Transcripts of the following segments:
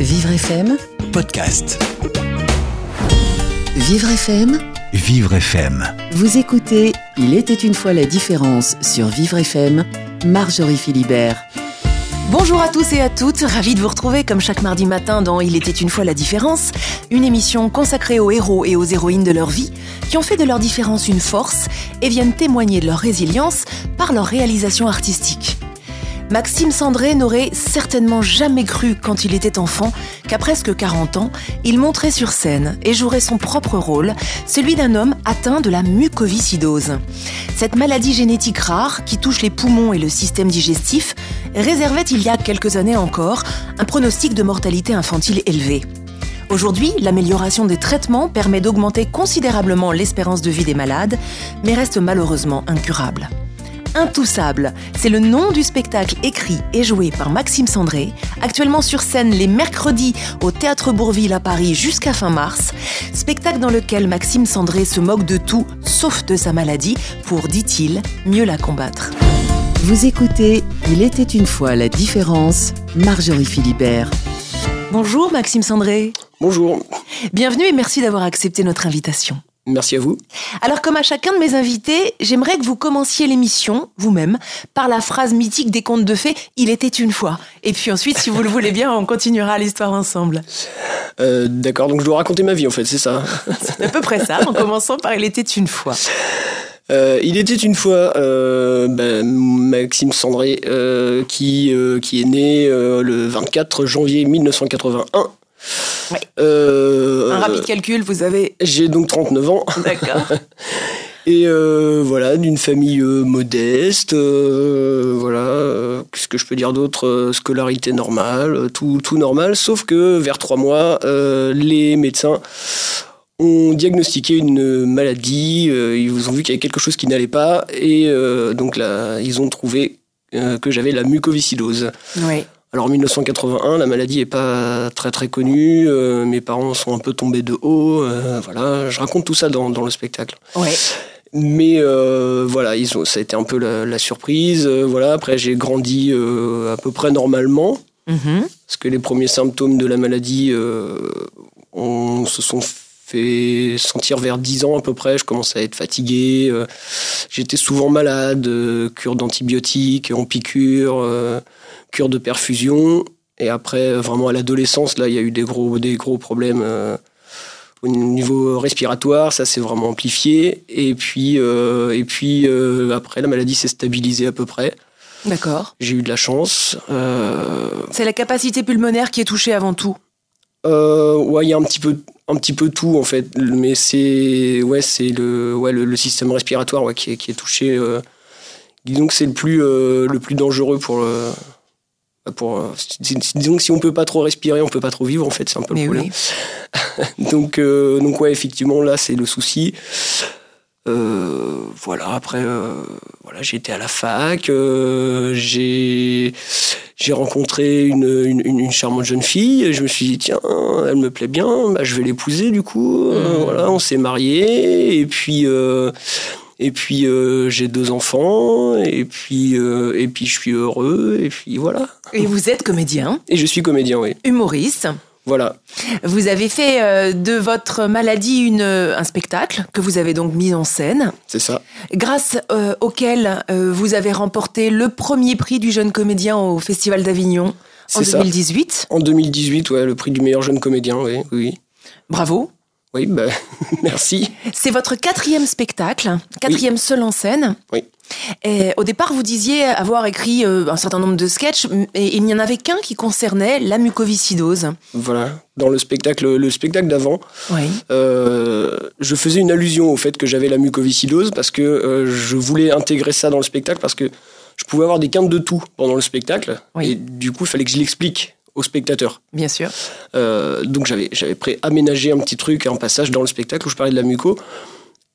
Vivre FM, podcast. Vivre FM, Vivre FM. vous écoutez Il était une fois la différence sur Vivre FM, Marjorie Philibert. Bonjour à tous et à toutes, ravi de vous retrouver comme chaque mardi matin dans Il était une fois la différence, une émission consacrée aux héros et aux héroïnes de leur vie qui ont fait de leur différence une force et viennent témoigner de leur résilience par leur réalisation artistique. Maxime Sandré n'aurait certainement jamais cru quand il était enfant qu'à presque 40 ans, il monterait sur scène et jouerait son propre rôle, celui d'un homme atteint de la mucoviscidose. Cette maladie génétique rare qui touche les poumons et le système digestif réservait il y a quelques années encore un pronostic de mortalité infantile élevé. Aujourd'hui, l'amélioration des traitements permet d'augmenter considérablement l'espérance de vie des malades, mais reste malheureusement incurable. Intoussable, c'est le nom du spectacle écrit et joué par Maxime Sandré, actuellement sur scène les mercredis au Théâtre Bourville à Paris jusqu'à fin mars, spectacle dans lequel Maxime Sandré se moque de tout sauf de sa maladie pour, dit-il, mieux la combattre. Vous écoutez Il était une fois la différence, Marjorie Philibert. Bonjour Maxime Sandré, Bonjour, bienvenue et merci d'avoir accepté notre invitation. Merci à vous. Alors comme à chacun de mes invités, j'aimerais que vous commenciez l'émission, vous-même, par la phrase mythique des contes de fées « Il était une fois ». Et puis ensuite, si vous le voulez bien, on continuera l'histoire ensemble. Euh, D'accord, donc je dois raconter ma vie en fait, c'est ça. C'est à peu près ça, en commençant par « Il était une fois Euh, il était une fois euh, ben, Maxime Sandré euh, qui, qui est né le 24 janvier 1981. Ouais. Euh, Un rapide calcul, vous avez... J'ai donc 39 ans D'accord. et euh, voilà d'une famille euh, modeste. euh, voilà, qu'est-ce que je peux dire d'autre Scolarité normale, tout, tout normal, sauf que vers trois mois, les médecins ont diagnostiqué une maladie. ils ont vu qu'il y avait quelque chose qui n'allait pas et donc là, ils ont trouvé que j'avais la mucoviscidose. Oui. Alors en 1981, la maladie est pas très très connue. euh, mes parents sont un peu tombés de haut. euh, voilà, je raconte tout ça dans, dans le spectacle. Ouais. Mais euh, voilà, ils ont, ça a été un peu la, la surprise. euh, voilà, après j'ai grandi euh, à peu près normalement Mhm. parce que les premiers symptômes de la maladie euh, on se sont fait sentir vers 10 ans à peu près. Je commençais à être fatigué. euh, J'étais souvent malade, euh, cure d'antibiotiques, en piqûre, cure de perfusion. Et après, euh, vraiment à l'adolescence, là, il y a eu des gros, des gros problèmes euh, au niveau respiratoire. Ça s'est vraiment amplifié. Et puis, euh, et puis euh, après, la maladie s'est stabilisée à peu près. D'accord. J'ai eu de la chance. C'est la capacité pulmonaire qui est touchée avant tout. Ouais, il y a un petit peu, un petit peu tout en fait, mais c'est, ouais, c'est le, ouais, le, le système respiratoire ouais, qui, est, qui est touché. Disons que c'est le plus, le plus dangereux pour le, pour. euh, disons que si on peut pas trop respirer, on peut pas trop vivre en fait, c'est un peu le problème. oui. Donc, euh, donc ouais, effectivement, là, c'est le souci. Euh, voilà, après, euh, voilà, j'ai été à la fac, euh, j'ai j'ai rencontré une, une, une- une charmante jeune fille, et je me suis dit, tiens, elle me plaît bien, bah, je vais l'épouser du coup. Mhm. voilà, on s'est mariés, et puis, et puis euh, j'ai deux enfants, et puis, euh, et puis je suis heureux, et puis voilà. Et vous êtes comédien, Et je suis comédien, oui. humoriste. Voilà. Vous avez fait euh, de votre maladie une, un spectacle que vous avez donc mis en scène. C'est ça. grâce auquel vous avez remporté le premier prix du jeune comédien au Festival d'Avignon en C'est ça. 2018. En 2018, ouais, le prix du meilleur jeune comédien, oui, oui. Bravo. Oui, bah, merci. C'est votre quatrième spectacle, quatrième seul en scène. Oui. Et au départ, vous disiez avoir écrit euh, un certain nombre de sketchs, et il n'y en avait qu'un qui concernait la mucoviscidose. Voilà. Dans le spectacle, le spectacle d'avant, Oui. euh, je faisais une allusion au fait que j'avais la mucoviscidose parce que euh, je voulais intégrer ça dans le spectacle parce que je pouvais avoir des quintes de tout pendant le spectacle. Oui. Et du coup, il fallait que je l'explique aux spectateurs. Bien sûr. Euh, donc j'avais j'avais aménagé un petit truc, un passage dans le spectacle où je parlais de la muco.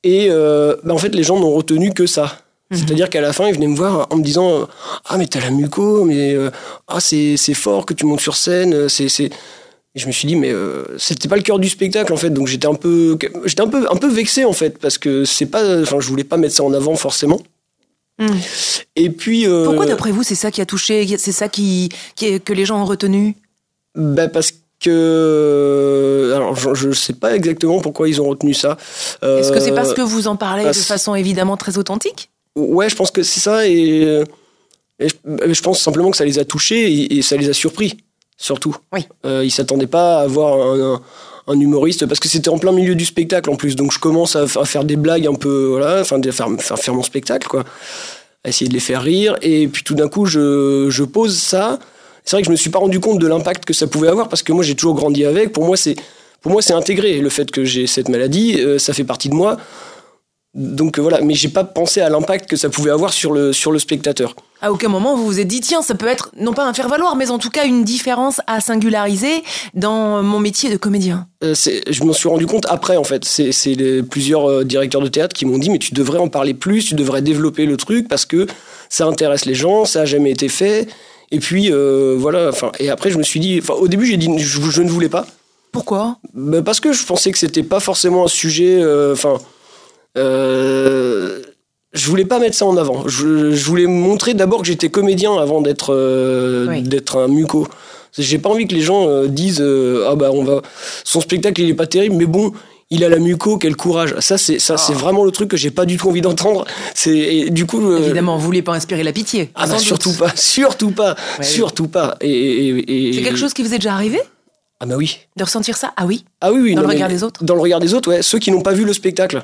Et euh, bah, en fait, les gens n'ont retenu que ça. C'est-à-dire qu'à la fin, ils venaient me voir en me disant Ah, mais t'as la muco, mais euh, ah, c'est fort que tu montes sur scène. C'est c'est- Et je me suis dit, mais euh, c'était pas le cœur du spectacle en fait. Donc j'étais un peu, j'étais un peu, un peu vexé en fait parce que c'est pas, enfin, je voulais pas mettre ça en avant forcément. Mm. Et puis. euh, Pourquoi, d'après vous, c'est ça qui a touché, c'est ça qui, que les gens ont retenu? Bah, Parce que alors je ne sais pas exactement pourquoi ils ont retenu ça. Est-ce que c'est parce que vous en parlez de façon évidemment très authentique? Ouais, je pense que c'est ça et, et je, je pense simplement que ça les a touchés et, et ça les a surpris surtout. Oui. Euh, ils s'attendaient pas à voir un, un- un humoriste parce que c'était en plein milieu du spectacle en plus, donc je commence à, faire des blagues un peu voilà, enfin de faire, faire faire mon spectacle quoi, à essayer de les faire rire et puis tout d'un coup je, je pose ça. C'est vrai que je me suis pas rendu compte de l'impact que ça pouvait avoir parce que moi j'ai toujours grandi avec. Pour moi c'est pour moi c'est intégré le fait que j'ai cette maladie, euh, ça fait partie de moi. Donc voilà, mais j'ai pas pensé à l'impact que ça pouvait avoir sur le sur le spectateur. À aucun moment vous vous êtes dit tiens ça peut être non pas un faire valoir mais en tout cas une différence à singulariser dans mon métier de comédien. Euh, je m'en suis rendu compte après en fait. C'est plusieurs euh, directeurs de théâtre qui m'ont dit mais tu devrais en parler plus, tu devrais développer le truc parce que ça intéresse les gens, ça a jamais été fait. Et puis euh, voilà. Enfin et après je me suis dit, enfin au début j'ai dit je, je ne voulais pas. Pourquoi? Ben, parce que je pensais que c'était pas forcément un sujet. Enfin, euh, je voulais pas mettre ça en avant. Je, je voulais montrer d'abord que j'étais comédien avant d'être euh, Oui. d'être un muco. J'ai pas envie que les gens euh, disent euh, ah bah on va son spectacle il est pas terrible mais bon il a la muco quel courage. Ça c'est ça c'est vraiment le truc que j'ai pas du tout envie d'entendre. C'est du coup euh, Évidemment vous voulez pas inspirer la pitié. ah bah, surtout pas surtout pas Ouais, surtout pas. Et, et- et- C'est quelque chose qui vous est déjà arrivé? Ah bah oui. De ressentir ça? Ah oui. ah oui oui Dans non, le mais- regard des autres? dans le regard des autres ouais. Ceux qui n'ont pas vu le spectacle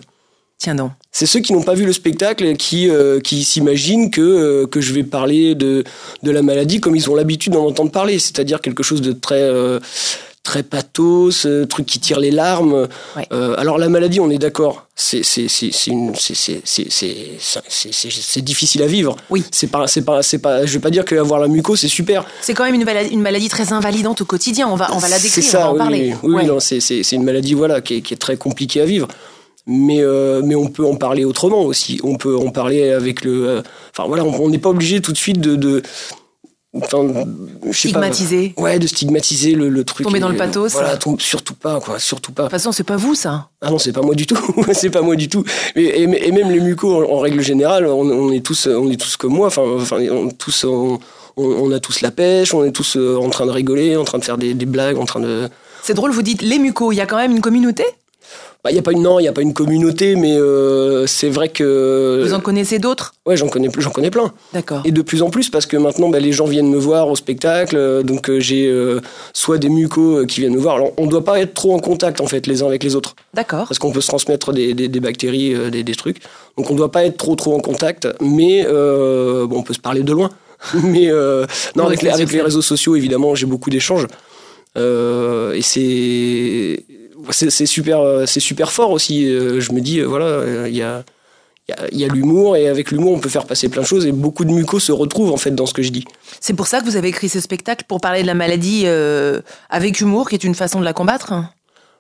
c'est ceux qui n'ont pas vu le spectacle qui euh, qui s'imaginent que euh, que je vais parler de de la maladie comme ils ont l'habitude d'en entendre parler, c'est-à-dire quelque chose de très euh, très pathos, euh, truc qui tire les larmes. Alors la maladie, on est d'accord, c'est difficile à vivre. Oui. C'est pas c'est pas c'est pas je vais pas dire que avoir la muco c'est super. C'est quand même une maladie, une maladie très invalidante au quotidien. On va on va la décrire, ça, on va en oui, parler. Oui, c'est c'est une maladie voilà qui est très compliquée à vivre. Mais, euh, mais on peut en parler autrement aussi. On peut en parler avec le. euh, Enfin voilà, on n'est pas obligé tout de suite de. de enfin, je sais pas. Stigmatiser. Ouais, de stigmatiser le, le truc. Tomber Et, dans le pathos. Voilà, tombe- surtout pas, quoi, surtout pas. De toute façon, c'est pas vous ça. Ah non, c'est pas moi du tout. c'est pas moi du tout. Et, et, et même les mucos, en, en règle générale, on, on est tous, on est tous comme moi. Enfin, enfin, on, tous, on, on- on a tous la pêche. On est tous euh, en train de rigoler, en train de faire des, des blagues, en train de. C'est drôle, vous dites les mucos. Il y a quand même une communauté? Bah, y a pas une non, il y a pas une communauté, mais euh, c'est vrai que Vous en connaissez d'autres? Ouais, j'en connais, j'en connais plein. D'accord. Et de plus en plus parce que maintenant, bah, les gens viennent me voir au spectacle, euh, donc euh, j'ai euh, soit des mucos qui viennent me voir. Alors, on doit pas être trop en contact en fait les uns avec les autres, D'accord. parce qu'on peut se transmettre des, des, des bactéries, euh, des, des trucs. Donc on doit pas être trop trop en contact, mais bon, on peut se parler de loin. mais non, avec, les, avec les réseaux sociaux, évidemment, j'ai beaucoup d'échanges. Et c'est c'est super euh, c'est super fort aussi. Euh, je me dis euh, voilà il y a il y a- l'humour et avec l'humour on peut faire passer plein de choses et beaucoup de mucos se retrouvent en fait dans ce que je dis. C'est pour ça que vous avez écrit ce spectacle pour parler de la maladie euh, avec humour, qui est une façon de la combattre hein,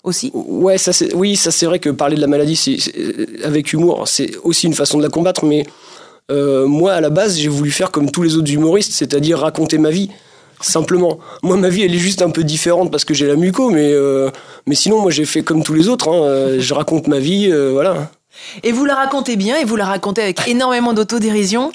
aussi? ouais ça c'est oui ça c'est vrai que parler de la maladie avec humour c'est aussi une façon de la combattre mais euh, moi à la base j'ai voulu faire comme tous les autres humoristes c'est-à-dire raconter ma vie simplement. Moi ma vie elle est juste un peu différente parce que j'ai la muco mais euh, mais sinon moi j'ai fait comme tous les autres hein, euh, je raconte ma vie euh, voilà Et vous la racontez bien, et vous la racontez avec énormément d'autodérision,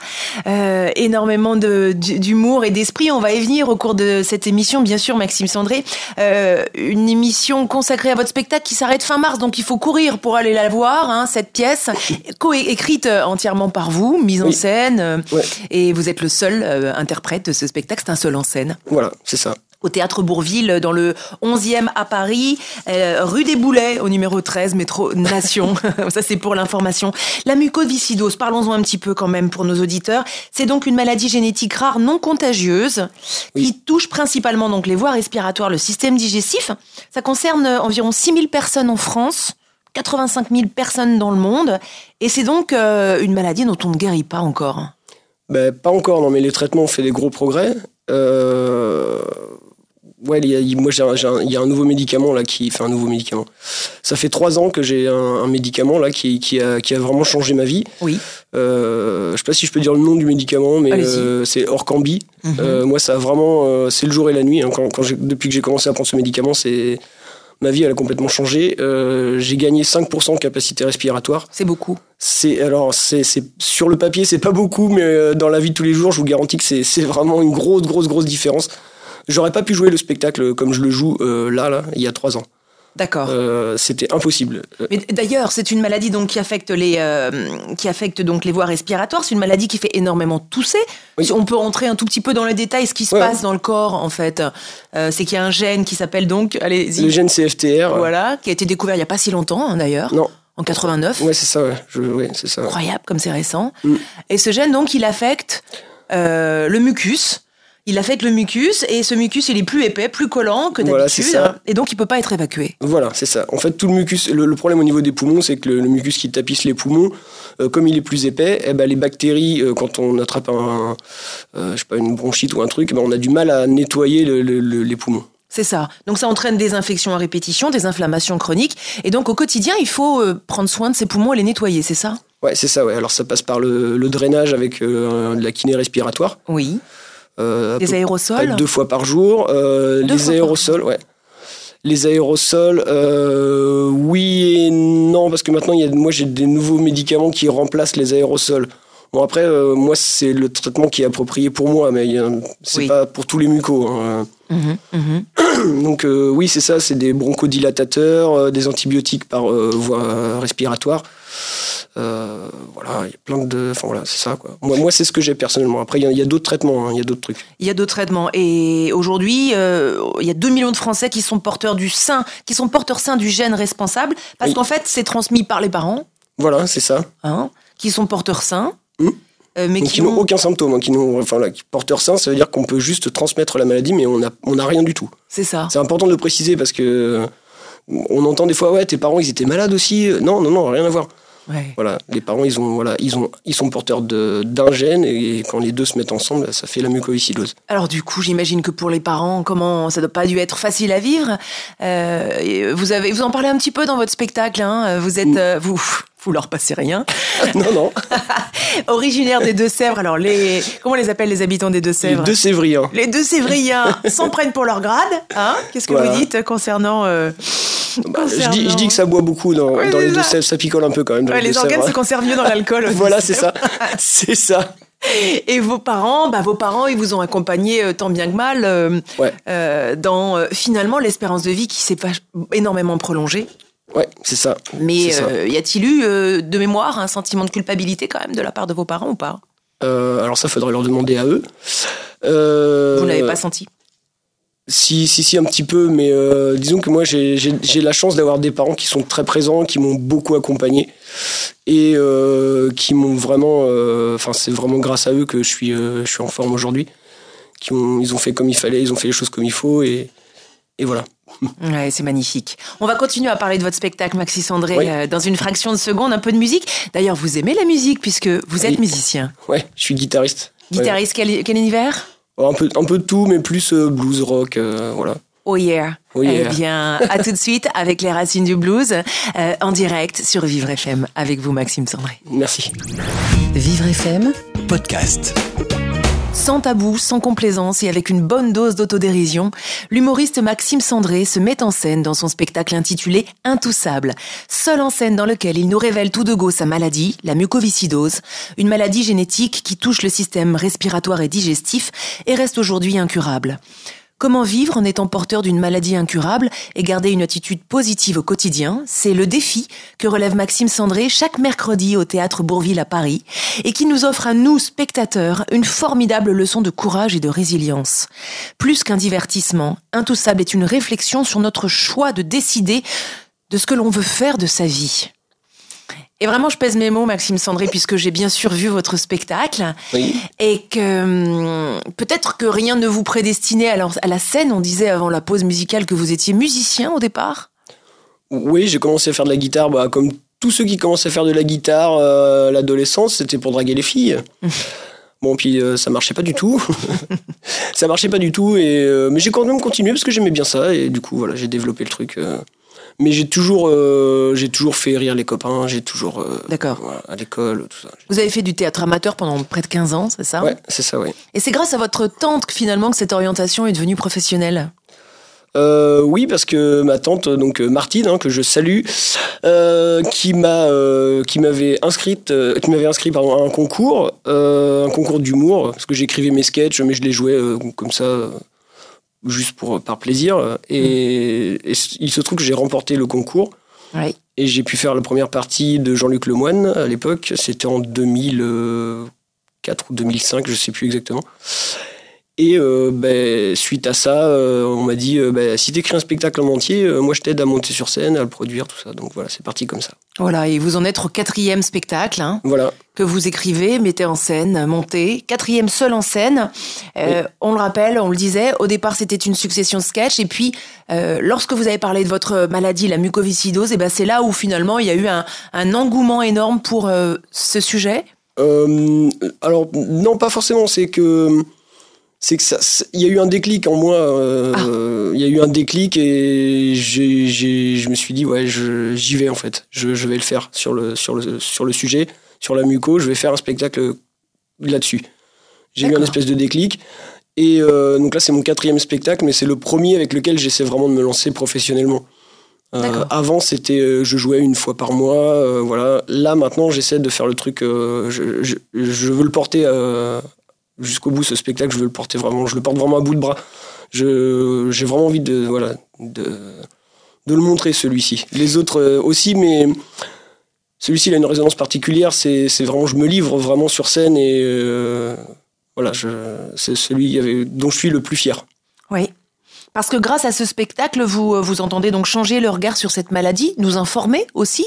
euh, énormément de- d'humour et d'esprit. On va y venir au cours de cette émission, bien sûr, Maxime Sandré. Euh, une émission consacrée à votre spectacle qui s'arrête fin mars, donc il faut courir pour aller la voir, hein, cette pièce, co-écrite euh, entièrement par vous, mise en scène, euh, Ouais. et vous êtes le seul euh, interprète de ce spectacle, c'est un seul en scène. voilà c'est ça au théâtre Bourville, dans le 11e à Paris, euh, rue des Boulets, au numéro 13, métro Nation. Ça, c'est pour l'information. La mucoviscidose, parlons-en un petit peu quand même pour nos auditeurs. C'est donc une maladie génétique rare non contagieuse qui touche principalement donc les voies respiratoires, le système digestif. Ça concerne environ 6000 personnes en France. 85 000 personnes dans le monde, et c'est donc euh, une maladie dont on ne guérit pas encore. Ben, pas encore, non, mais les traitements ont fait des gros progrès. Euh, Ouais, il y a, moi, il y a un nouveau médicament là qui fait un nouveau médicament. Ça fait trois ans que j'ai un, un médicament là qui, qui, a, qui a vraiment changé ma vie. Oui. Euh, je sais pas si je peux dire le nom du médicament, mais euh, c'est Orcambi. Mhm. Euh, moi, ça a vraiment, euh, c'est le jour et la nuit. hein. Quand, quand j'ai- depuis que j'ai commencé à prendre ce médicament, c'est ma vie, elle a complètement changé. Euh, j'ai gagné 5% de capacité respiratoire. C'est beaucoup. C'est alors c'est sur le papier c'est pas beaucoup mais dans la vie de tous les jours je vous garantis que c'est c'est vraiment une grosse grosse grosse différence. J'aurais pas pu jouer le spectacle comme je le joue euh, là, là, il y a trois ans. D'accord. Euh, C'était impossible. Euh, Mais d'ailleurs, c'est une maladie donc qui affecte les euh, qui affecte donc les voies respiratoires. C'est une maladie qui fait énormément tousser. Oui. On peut rentrer un tout petit peu dans les détails, ce qui se Ouais. passe dans le corps en fait. Euh, c'est qu'il y a un gène qui s'appelle donc, allez-y, le gène CFTR. voilà, qui a été découvert il y a pas si longtemps hein, d'ailleurs, Non. en 89. Ouais, c'est ça. Ouais, Je- ouais, c'est ça. Incroyable comme c'est récent. Mm. Et ce gène donc, il affecte le mucus. Il affecte le mucus et ce mucus il est plus épais, plus collant que d'habitude, et donc il peut pas être évacué. Voilà, c'est ça. En fait, tout le mucus, le, le problème au niveau des poumons, c'est que le, le mucus qui tapisse les poumons, euh, comme il est plus épais, eh ben, les bactéries, euh, quand on attrape un, euh, je sais pas, une bronchite ou un truc, eh ben, on a du mal à nettoyer le- le- le- les poumons. C'est ça. Donc ça entraîne des infections à répétition, des inflammations chroniques. Et donc au quotidien, il faut prendre soin de ses poumons et les nettoyer, c'est ça? Ouais, c'est ça. Ouais. Alors, ça passe par le, le drainage avec euh, de la kiné respiratoire. Oui. Euh, Des peu aérosols deux fois par jour. Euh, les aérosols, ouais. Les aérosols, euh, oui et non, parce que maintenant, il y a, moi, j'ai des nouveaux médicaments qui remplacent les aérosols. Bon, après, euh, moi, c'est le traitement qui est approprié pour moi, mais c'est Oui. pas pour tous les mucos. hein. Mhm, mhm. Donc, euh, oui, c'est ça, c'est des bronchodilatateurs, euh, des antibiotiques par euh, voie respiratoire. Voilà, il y a plein de. Enfin, voilà, c'est ça, quoi. Moi, moi c'est ce que j'ai personnellement. Après, il y a, d'autres traitements, hein, il y a d'autres trucs. Il y a d'autres traitements. Et aujourd'hui, il y a 2 millions de Français qui sont porteurs du sein, qui sont porteurs sains du gène responsable, parce Oui. qu'en fait, c'est transmis par les parents, Voilà, c'est ça. hein, qui sont porteurs sains, Mhm. Euh, mais Donc, qui qui n'ont ont... aucun symptôme, hein, qui n'ont, enfin, là, qui- porteur sain, ça veut dire qu'on peut juste transmettre la maladie, mais on n'a on a rien du tout. C'est ça. C'est important de le préciser parce que euh, on entend des fois, ouais, tes parents, ils étaient malades aussi. Non, non, non, rien à voir. Ouais. Voilà, les parents, ils ont, voilà, ils ont, ils sont porteurs d'un gène et quand les deux se mettent ensemble, ça fait la mucoviscidose. Alors du coup, j'imagine que pour les parents, comment ça doit pas dû être facile à vivre. Euh, vous avez, vous en parlez un petit peu dans votre spectacle. Hein. Vous êtes, euh, vous, vous leur passez rien. non, non, Originaire des Deux-Sèvres. Alors les, comment on les appelle les habitants des les Deux-Sèvres? Deux Sévriens. Les deux Sévriens s'en prennent pour leur grade. Hein? Qu'est-ce que Voilà. vous dites concernant, euh, Bah, je, dis, concernant- je dis que ça boit beaucoup dans, Oui, dans c'est les deux ça. Picole un peu quand même. Ouais, les Deux-Sèvres, organes hein. se conservent mieux dans l'alcool. Voilà, c'est ça. C'est ça. Et vos parents, bah, vos parents, ils vous ont accompagné euh, tant bien que mal euh, Ouais. euh, dans finalement l'espérance de vie qui s'est énormément prolongée. Ouais, c'est ça. Mais euh, y a-t-il eu euh, de mémoire un sentiment de culpabilité quand même de la part de vos parents ou pas? Euh, alors ça, faudrait leur demander à eux. Vous n'avez pas senti? Si, si, si, un petit peu, mais disons que moi, j'ai la chance d'avoir des parents qui sont très présents, qui m'ont beaucoup accompagné et qui m'ont vraiment. Enfin, c'est vraiment grâce à eux que je suis, je suis en forme aujourd'hui. Qui ont, ils ont fait comme il fallait, ils ont fait les choses comme il faut et, et voilà. Ouais, c'est magnifique. On va continuer à parler de votre spectacle, Maxis André, Oui. euh, dans une fraction de seconde, un peu de musique. D'ailleurs, vous aimez la musique puisque vous êtes Oui. musicien. Ouais, je suis guitariste. Ouais. Guitariste, quel, quel univers? Un, peu, un peu de tout, mais plus euh, blues, rock, euh, voilà. Oh yeah. Oh yeah. Eh bien, à tout de suite avec les racines du blues, euh, en direct sur Vivre FM, avec vous, Maxime Sandré. Merci. Vivre FM, Podcast. Sans tabou, sans complaisance et avec une bonne dose d'autodérision, l'humoriste Maxime Sandré se met en scène dans son spectacle intitulé Intoussable, seul en scène dans lequel il nous révèle tout de go sa maladie, la mucoviscidose, une maladie génétique qui touche le système respiratoire et digestif et reste aujourd'hui incurable. Comment vivre en étant porteur d'une maladie incurable et garder une attitude positive au quotidien? C'est le défi que relève Maxime Sandré chaque mercredi au théâtre Bourville à Paris et qui nous offre à nous, spectateurs, une formidable leçon de courage et de résilience. Plus qu'un divertissement, Intoussable est une réflexion sur notre choix de décider de ce que l'on veut faire de sa vie. Et vraiment, je pèse mes mots, Maxime Sandré, puisque j'ai bien sûr vu votre spectacle Oui. et que hum, peut-être que rien ne vous prédestinait à la, à la scène. On disait avant la pause musicale que vous étiez musicien au départ. Oui, j'ai commencé à faire de la guitare, bah, comme tous ceux qui commencent à faire de la guitare euh, à l'adolescence, c'était pour draguer les filles. Bon, puis euh, ça marchait pas du tout. ça marchait pas du tout, et, euh, mais j'ai quand même continué parce que j'aimais bien ça, et du coup, voilà, j'ai développé le truc. Mais j'ai toujours, euh, j'ai toujours fait rire les copains, j'ai toujours. euh, D'accord. voilà, à l'école, tout ça. Vous avez fait du théâtre amateur pendant près de 15 ans, c'est ça Ouais, c'est ça, ouais. Et c'est grâce à votre tante que finalement que cette orientation est devenue professionnelle. Euh, oui, parce que ma tante, donc Martine, hein, que je salue, euh, qui m'a, euh, qui m'avait inscrite, qui m'avait inscrit pardon, à un concours, un concours d'humour, parce que j'écrivais mes sketchs, mais je les jouais comme ça, juste pour par plaisir. Et, et il se trouve que j'ai remporté le concours. Oui. Et j'ai pu faire la première partie de Jean-Luc Lemoine à l'époque. C'était en 2004 ou 2005, je sais plus exactement. Et euh, ben, suite à ça, euh, on m'a dit euh, ben, si tu écris un spectacle en entier, moi je t'aide à monter sur scène, à le produire, tout ça. Donc voilà, c'est parti comme ça. Voilà, et vous en êtes au quatrième spectacle hein, Voilà. que vous écrivez, mettez en scène, montez. Quatrième seul en scène. On le rappelle, on le disait, au départ c'était une succession de sketchs. Et puis, lorsque vous avez parlé de votre maladie, la mucoviscidose, et ben c'est là où finalement il y a eu un, un engouement énorme pour ce sujet. Alors non, pas forcément. C'est que c'est que ça, il y a eu un déclic en moi. euh, Il y a eu un déclic et j'ai, j'ai- je me suis dit ouais, je- j'y vais en fait. Je, je vais le faire sur le sur le sur le sujet, sur la muco. Je vais faire un spectacle là-dessus. J'ai eu un espèce de déclic. Et euh, donc là, c'est mon quatrième spectacle, mais c'est le premier avec lequel j'essaie vraiment de me lancer professionnellement. Euh, avant, c'était, euh, je jouais une fois par mois, euh, voilà. Là, maintenant, j'essaie de faire le truc. je, je, je veux le porter jusqu'au bout, ce spectacle. Je veux le porter vraiment. Je le porte vraiment à bout de bras. J'ai vraiment envie de, voilà, de, de le montrer celui-ci. Les autres euh, aussi, mais celui-ci, a une résonance particulière. C'est, vraiment, je me livre vraiment sur scène et euh, voilà, c'est celui dont je suis le plus fier. Oui. Parce que grâce à ce spectacle, vous, euh, vous entendez donc changer le regard sur cette maladie, nous informer aussi.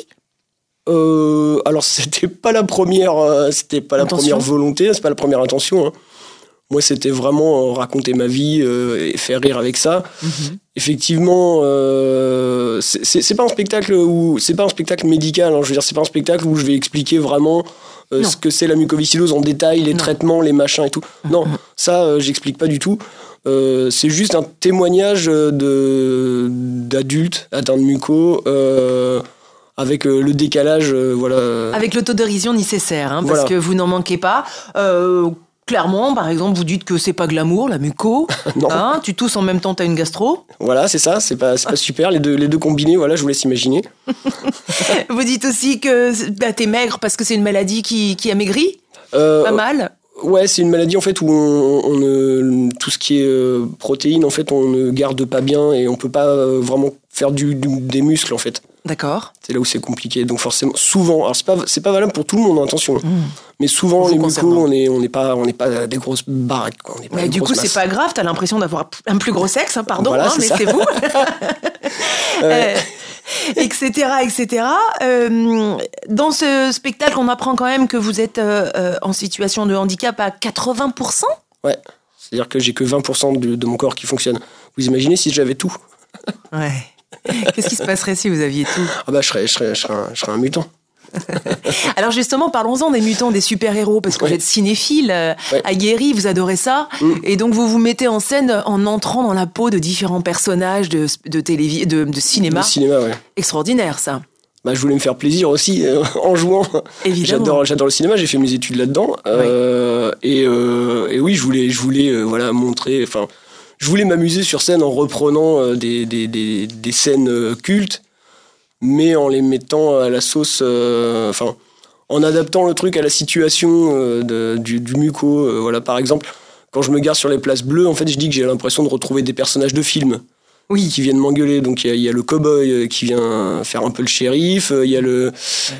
Euh, alors c'était pas la première, euh, c'était pas la Intention. première volonté, c'est pas la première intention. hein. Moi, c'était vraiment euh, raconter ma vie euh, et faire rire avec ça. Effectivement, euh, c'est- pas un spectacle où c'est pas un spectacle médical. hein. je veux dire, c'est pas un spectacle où je vais expliquer vraiment ce que c'est la mucoviscidose en détail, les Non. traitements, les machins et tout. Non, ça, j'explique pas du tout. Euh, c'est juste un témoignage de d'adultes atteints de muco. euh, avec euh, le décalage, euh, voilà. Avec l'autodérision nécessaire, hein, parce Voilà. que vous n'en manquez pas. Euh, clairement, par exemple, vous dites que c'est pas glamour, la muco. Non. Hein, tu tousses en même temps, t'as une gastro. Voilà, c'est ça, c'est pas, pas super. Les deux, les deux combinés, voilà, je vous laisse imaginer. Vous dites aussi que bah, t'es maigre parce que c'est une maladie qui, qui amaigrit, Euh, pas mal. Ouais, c'est une maladie en fait où on, on ne- tout ce qui est euh, protéines, en fait, on ne garde pas bien et on peut pas vraiment faire du, du- des muscles en fait. D'accord. C'est là où c'est compliqué. Donc forcément, souvent, alors c'est pas, c'est pas valable pour tout le monde, hein, attention. Mais souvent, Vous les mucos, on est, on n'est pas, on n'est pas des grosses baraques. Quoi. On n'est pas Mais du coup, c'est pas grave, t'as l'impression d'avoir un plus gros sexe, hein, pardon, Voilà, hein, mais c'est vous. Euh, etc., etc. Euh, dans ce spectacle, on apprend quand même que vous êtes euh, en situation de handicap à 80%. Ouais. C'est-à-dire que j'ai que 20% de, de mon corps qui fonctionne. Vous imaginez si j'avais tout? Ouais. Qu'est-ce qui se passerait si vous aviez tout Ah bah je serais, je serais, je serais, un, je serais un mutant. Alors justement, parlons-en des mutants, des super-héros, parce que vous êtes cinéphile, euh, aguerri, vous adorez ça, Mm. et donc vous vous mettez en scène en entrant dans la peau de différents personnages de, de, télévi- de, de cinéma. Le cinéma, ouais. Extraordinaire, ça. Bah, je voulais me faire plaisir aussi euh, en jouant. Évidemment. J'adore, j'adore le cinéma. J'ai fait mes études là-dedans. Euh, et, euh, et oui, je voulais, je voulais, voilà, montrer. Enfin, je voulais m'amuser sur scène en reprenant euh, des, scènes euh, cultes, mais en les mettant à la sauce. euh, en adaptant le truc à la situation du, muco. voilà, par exemple, quand je me gare sur les places bleues, en fait, je dis que j'ai l'impression de retrouver des personnages de films Oui. qui viennent m'engueuler. Donc il y a- il y, a le cow-boy euh, qui vient faire un peu le shérif, euh, il y a le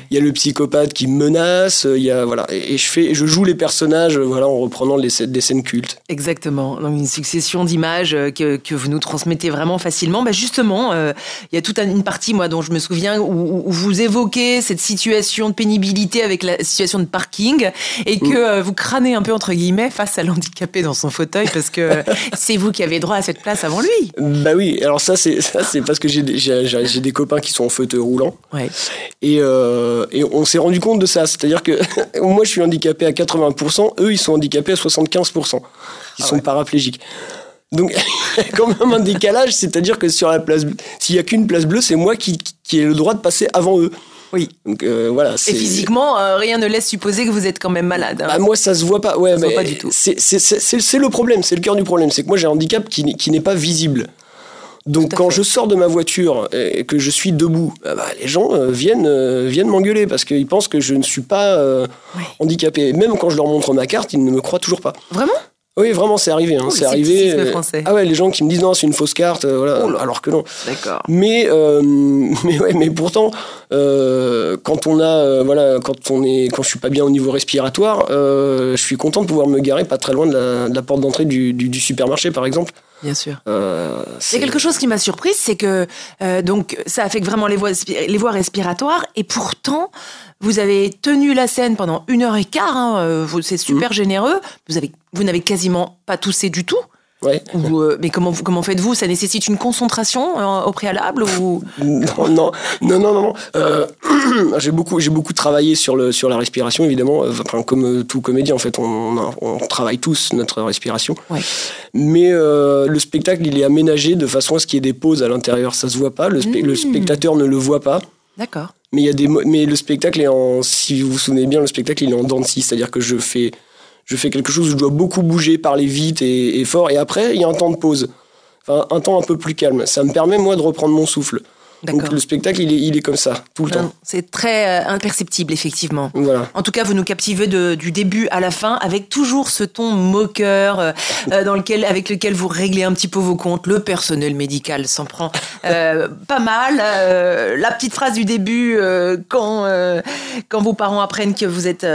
il y a le psychopathe qui me menace, euh, il y a voilà et, et je fais je joue les personnages voilà en reprenant les, des scènes cultes. Exactement. Donc une succession d'images que, que vous nous transmettez vraiment facilement. Bah justement, euh, il y a toute un- une partie, moi, dont je me souviens, où, où vous évoquez cette situation de pénibilité avec la situation de parking et que euh, vous crânez un peu, entre guillemets, face à l'handicapé dans son fauteuil parce que c'est vous qui avez droit à cette place avant lui. Bah oui, alors ça c'est ça c'est parce que j'ai des- j'ai j'ai- j'ai des copains qui sont en fauteuil roulant Ouais. et euh, et on s'est rendu compte de ça, c'est-à-dire que moi je suis handicapé à 80%, eux ils sont handicapés à 75%. Ils sont paraplégiques. Donc, il y a quand même un décalage, c'est-à-dire que sur la place, s'il y a qu'une place bleue, c'est moi qui, qui ai le droit de passer avant eux. Oui. Donc euh, voilà. Et physiquement, euh, rien ne laisse supposer que vous êtes quand même malade. hein. Bah, moi, ça se voit pas. Ouais, se voit mais pas du tout. C'est le problème, c'est le cœur du problème. C'est que moi, j'ai un handicap qui n'est pas visible. Donc, quand fait. je sors de ma voiture et que je suis debout, ah bah, les gens euh, viennent, euh, viennent m'engueuler parce qu'ils pensent que je ne suis pas euh, handicapé. Même quand je leur montre ma carte, ils ne me croient toujours pas. Vraiment? Oui, vraiment, c'est arrivé. Hein, Oh, c'est arrivé. Ah ouais, les gens qui me disent non, c'est une fausse carte, voilà, Oh alors que non. D'accord. Mais mais ouais, mais pourtant, quand on a voilà, quand on est, quand je suis pas bien au niveau respiratoire, je suis content de pouvoir me garer pas très loin de la, de la porte d'entrée du, du, du supermarché, par exemple. Bien sûr. Euh, c'est- a quelque chose qui m'a surprise, c'est que euh, donc ça affecte vraiment les voies, les voies respiratoires et pourtant vous avez tenu la scène pendant une heure et quart. hein, euh, c'est super généreux. Vous avez, vous n'avez quasiment pas toussé du tout. Ouais. Ou, euh, mais comment, vous- comment faites-vous? Ça nécessite une concentration euh, au préalable ou Non, non, non, non, non. Euh, j'ai beaucoup, j'ai beaucoup travaillé sur le, sur la respiration, évidemment. Enfin, comme tout comédien, en fait, on, on, on travaille tous notre respiration. Ouais. Mais le spectacle, il est aménagé de façon à ce qu'il y ait des pauses à l'intérieur. Ça se voit pas. Le, spe- le spectateur ne le voit pas. D'accord. Mais il y a des, mo- mais le spectacle est en, si vous vous souvenez bien, le spectacle il est en dents de c'est-à-dire que je fais, je fais quelque chose où je dois beaucoup bouger, parler vite et, et fort, et après il y a un temps de pause, enfin un temps un peu plus calme. Ça me permet moi de reprendre mon souffle. Donc le spectacle il est, il est comme ça tout le temps. C'est très euh, imperceptible effectivement. Voilà. En tout cas, vous nous captivez de- du début à la fin avec toujours ce ton moqueur euh, euh, dans lequel, avec lequel vous réglez un petit peu vos comptes. Le personnel médical s'en prend euh, pas mal. Euh, la petite phrase du début quand quand vos parents apprennent que vous êtes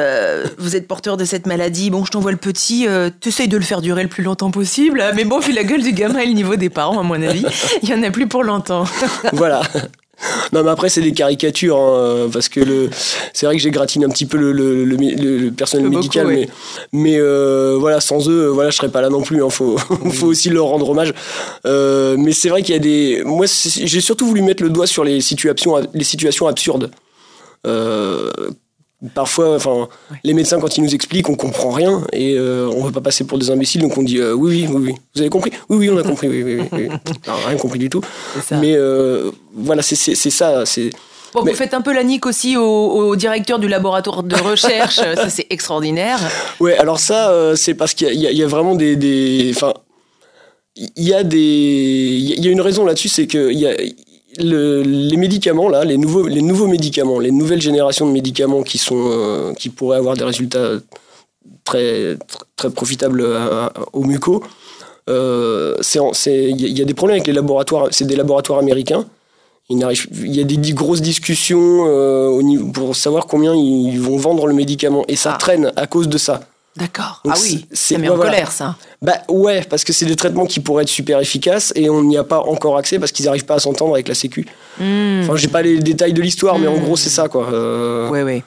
vous êtes porteur de cette maladie. Bon, je t'envoie le petit. T'essayes de le faire durer le plus longtemps possible. Mais bon, vu la gueule du gamin et le niveau des parents, à mon avis, il y en a plus pour longtemps. voilà. Non mais après c'est des caricatures hein, parce que le c'est vrai que j'ai gratiné un petit peu le, le, le, le- le personnel Beaucoup, médical mais mais euh, voilà sans eux voilà je serais pas là non plus hein, faut faut aussi leur rendre hommage. Euh, mais c'est vrai qu'il y a des moi j'ai surtout voulu mettre le doigt sur les situations les situations absurdes. Euh, Parfois, enfin, les médecins quand ils nous expliquent, on comprend rien et euh, on veut pas passer pour des imbéciles, donc on dit euh, oui, oui, oui, oui. Vous avez compris? Oui, oui, on a compris. Oui, oui, oui, oui. Alors, rien compris du tout. Mais euh, voilà, c'est ça. C'est Bon, Mais- vous faites un peu la nique aussi au, au directeur du laboratoire de recherche. ça, c'est extraordinaire. ouais. Alors ça, euh, c'est parce qu'il y, a- y vraiment des, des, enfin, il y a des, il y a une raison là-dessus, c'est que il y a le- les médicaments là, les nouveaux, les nouveaux médicaments, les nouvelles générations de médicaments qui sont, euh, qui pourraient avoir des résultats très, très, très profitables à- à- aux mucos. Euh, en- c'est- il y, a- il y a des problèmes avec les laboratoires. C'est des laboratoires américains. Il y a des grosses discussions euh, au niveau, pour savoir combien ils vont vendre le médicament. Et ça Ah. traîne à cause de ça. D'accord. Ah oui, c'est- ouais, en voilà. colère, ça. Bah ouais, parce que c'est des traitements qui pourraient être super efficaces et on n'y a pas encore accès parce qu'ils n'arrivent pas à s'entendre avec la Sécu. Hmm. Enfin, j'ai pas les détails de l'histoire, mais en gros, c'est ça, quoi. Euh, Oui, oui.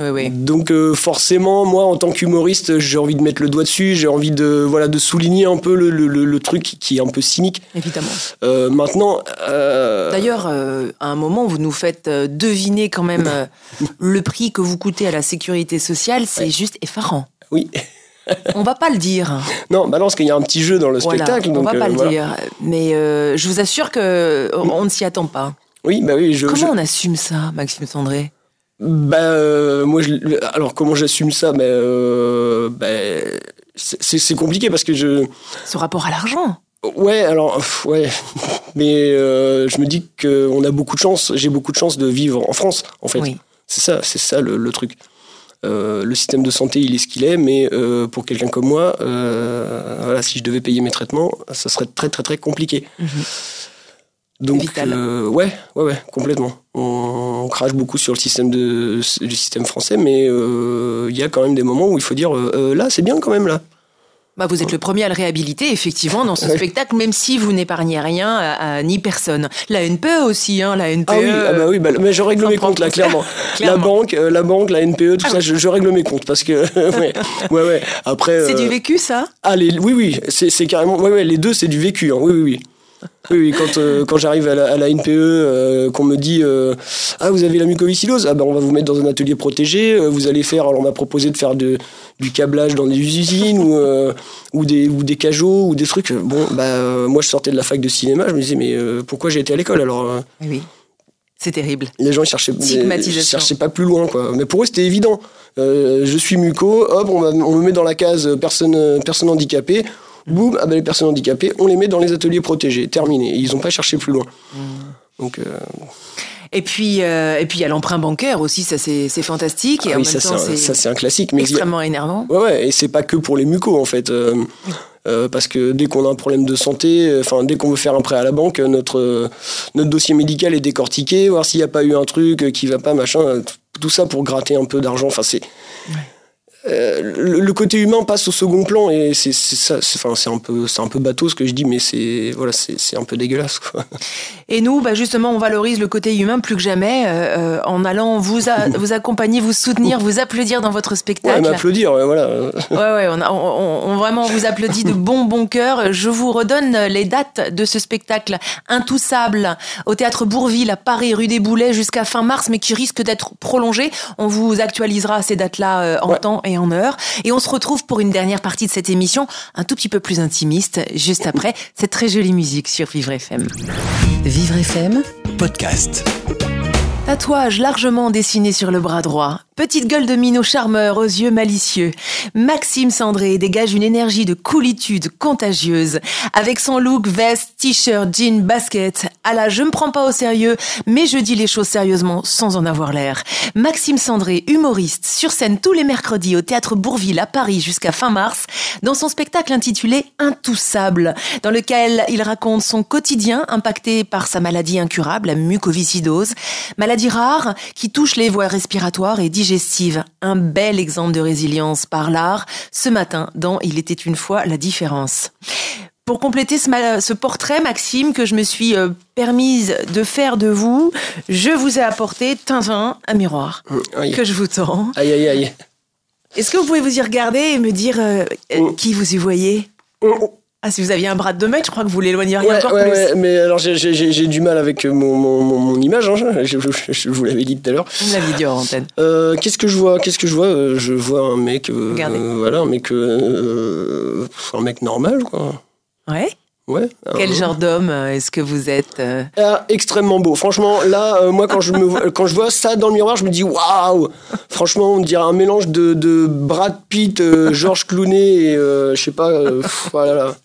Oui, oui. Donc euh, forcément, moi, en tant qu'humoriste, j'ai envie de mettre le doigt dessus, j'ai envie de voilà de souligner un peu le, le- le- le truc qui est un peu cynique. Évidemment. Euh, maintenant, euh, D'ailleurs, à un moment, vous nous faites deviner quand même le prix que vous coûtez à la sécurité sociale. C'est juste effarant. Oui, On va pas le dire. non, bah non, parce qu'il y a un petit jeu dans le Voilà, spectacle, on donc va euh, pas le voilà. dire. Mais euh, je vous assure que on on ne s'y attend pas. Oui, bah oui, je. Comment je- on assume ça, Maxime Sandré? Bah, euh, moi, je, alors comment j'assume ça? Mais euh, bah, c'est compliqué parce que je. Ce rapport à l'argent? Ouais, alors, ouais. Mais euh, je me dis qu'on a beaucoup de chance, j'ai beaucoup de chance de vivre en France, en fait. Oui. C'est ça, c'est ça le, le truc. Euh, le système de santé, il est ce qu'il est, mais euh, pour quelqu'un comme moi, euh, voilà, si je devais payer mes traitements, ça serait très très très compliqué. Donc, Vital. euh, ouais, ouais, ouais, complètement. On, on crache beaucoup sur le système de, du système français, mais euh, il y a quand même des moments où il faut dire, là, c'est bien quand même là. Bah, vous êtes le premier à le réhabiliter, effectivement, dans ce Ouais. spectacle, même si vous n'épargnez rien à, à ni personne. La NPE aussi, hein, la NPE. Ah oui, ah bah oui bah, mais je règle mes comptes là, clairement. Clairement. La banque, euh, la banque, la NPE, tout Ah ça, oui. je, je règle mes comptes parce que ouais, ouais, ouais. Après, C'est euh, du vécu, ça? Ah les, oui, oui, c'est c'est carrément, ouais, ouais, les deux, c'est du vécu, hein, oui, oui, oui. Oui, oui, quand, euh, quand j'arrive à la, à la NPE, euh, qu'on me dit euh, Ah, vous avez la mucoviscidose? Ah, ben on va vous mettre dans un atelier protégé, vous allez faire. Alors, on m'a proposé de faire de, du câblage dans des usines ou, ou, des, ou des cajots ou des trucs. Bon, bah, moi, je sortais de la fac de cinéma, je me disais Mais pourquoi j'ai été à l'école alors Oui, oui. C'est terrible. les gens ils cherchaient, ils cherchaient pas plus loin quoi. Mais pour eux c'était évident. Je suis muco, hop, on, me met dans la case personne, personne handicapée. Boum, ah ben les personnes handicapées, on les met dans les ateliers protégés. Terminé. Ils ont pas cherché plus loin. Mm. Donc euh, Et puis, euh, et puis il y a l'emprunt bancaire aussi, ça c'est fantastique. Et Ah en oui, même ça c'est un, classique. Mais a- extrêmement énervant. Ouais, ouais, et c'est pas que pour les mucos en fait. Euh, euh, parce que dès qu'on a un problème de santé, enfin dès qu'on veut faire un prêt à la banque, notre notre dossier médical est décortiqué, voir s'il n'y a pas eu un truc qui va pas, machin, tout ça pour gratter un peu d'argent. Enfin c'est Euh, le, le côté humain passe au second plan et c'est ça. Enfin c'est un peu c'est un peu bateau ce que je dis, mais c'est voilà c'est un peu dégueulasse quoi. Et nous, bah justement, on valorise le côté humain plus que jamais euh, euh, en allant vous a- vous accompagner, vous soutenir, vous applaudir dans votre Ouais, spectacle. m'applaudir, ouais, voilà. Ouais, ouais, on, a- on, on- vraiment vous applaudit de bon bon cœur. Je vous redonne les dates de ce spectacle intoussable au théâtre Bourville à Paris, rue des Boulets, jusqu'à fin mars, mais qui risque d'être prolongé. On vous actualisera ces dates-là en Ouais. temps et en heure. Et on se retrouve pour une dernière partie de cette émission, un tout petit peu plus intimiste, juste après cette très jolie musique sur Vivre FM. Vivre FM, Podcast. Tatouage largement dessiné sur le bras droit. Petite gueule de minot charmeur aux yeux malicieux. Maxime Sandré dégage une énergie de coolitude contagieuse. Avec son look veste, t-shirt, jean, basket. À la je me prends pas au sérieux, mais je dis les choses sérieusement sans en avoir l'air. Maxime Sandré, humoriste, sur scène tous les mercredis au théâtre Bourville à Paris jusqu'à fin mars, dans son spectacle intitulé Intoussable, dans lequel il raconte son quotidien impacté par sa maladie incurable, la mucoviscidose, maladie rare qui touche les voies respiratoires et digestives. Un bel exemple de résilience par l'art ce matin dans Il était une fois la différence. Pour compléter ce, portrait, Maxime, que je me suis euh, permise de faire de vous, je vous ai apporté Tintin, un miroir Aïe, que je vous tends. aïe, aïe. aïe. Est-ce que vous pouvez vous y regarder et me dire euh, Mm. qui vous y voyez? Ah, si vous aviez un bras de 2 mètres, je crois que vous l'éloigneriez Ouais, encore ouais, plus. ouais, mais alors j'ai- du mal avec mon, mon, mon, mon image, hein, je, je- je vous l'avais dit tout à l'heure. Vous me l'aviez dit hors antenne. Euh, Qu'est-ce que je vois? Qu'est-ce que je vois? Euh, Je vois un mec, euh, Regardez. voilà, un mec, euh, un mec normal, quoi. Ouais. Ouais. Quel genre d'homme est-ce que vous êtes ah, extrêmement beau. Franchement, là, euh, moi, quand je me vois, quand je vois ça dans le miroir, je me dis waouh. Franchement, on dirait un mélange de, de Brad Pitt, euh, Georges Clooney et euh, je sais pas. pff, voilà. là.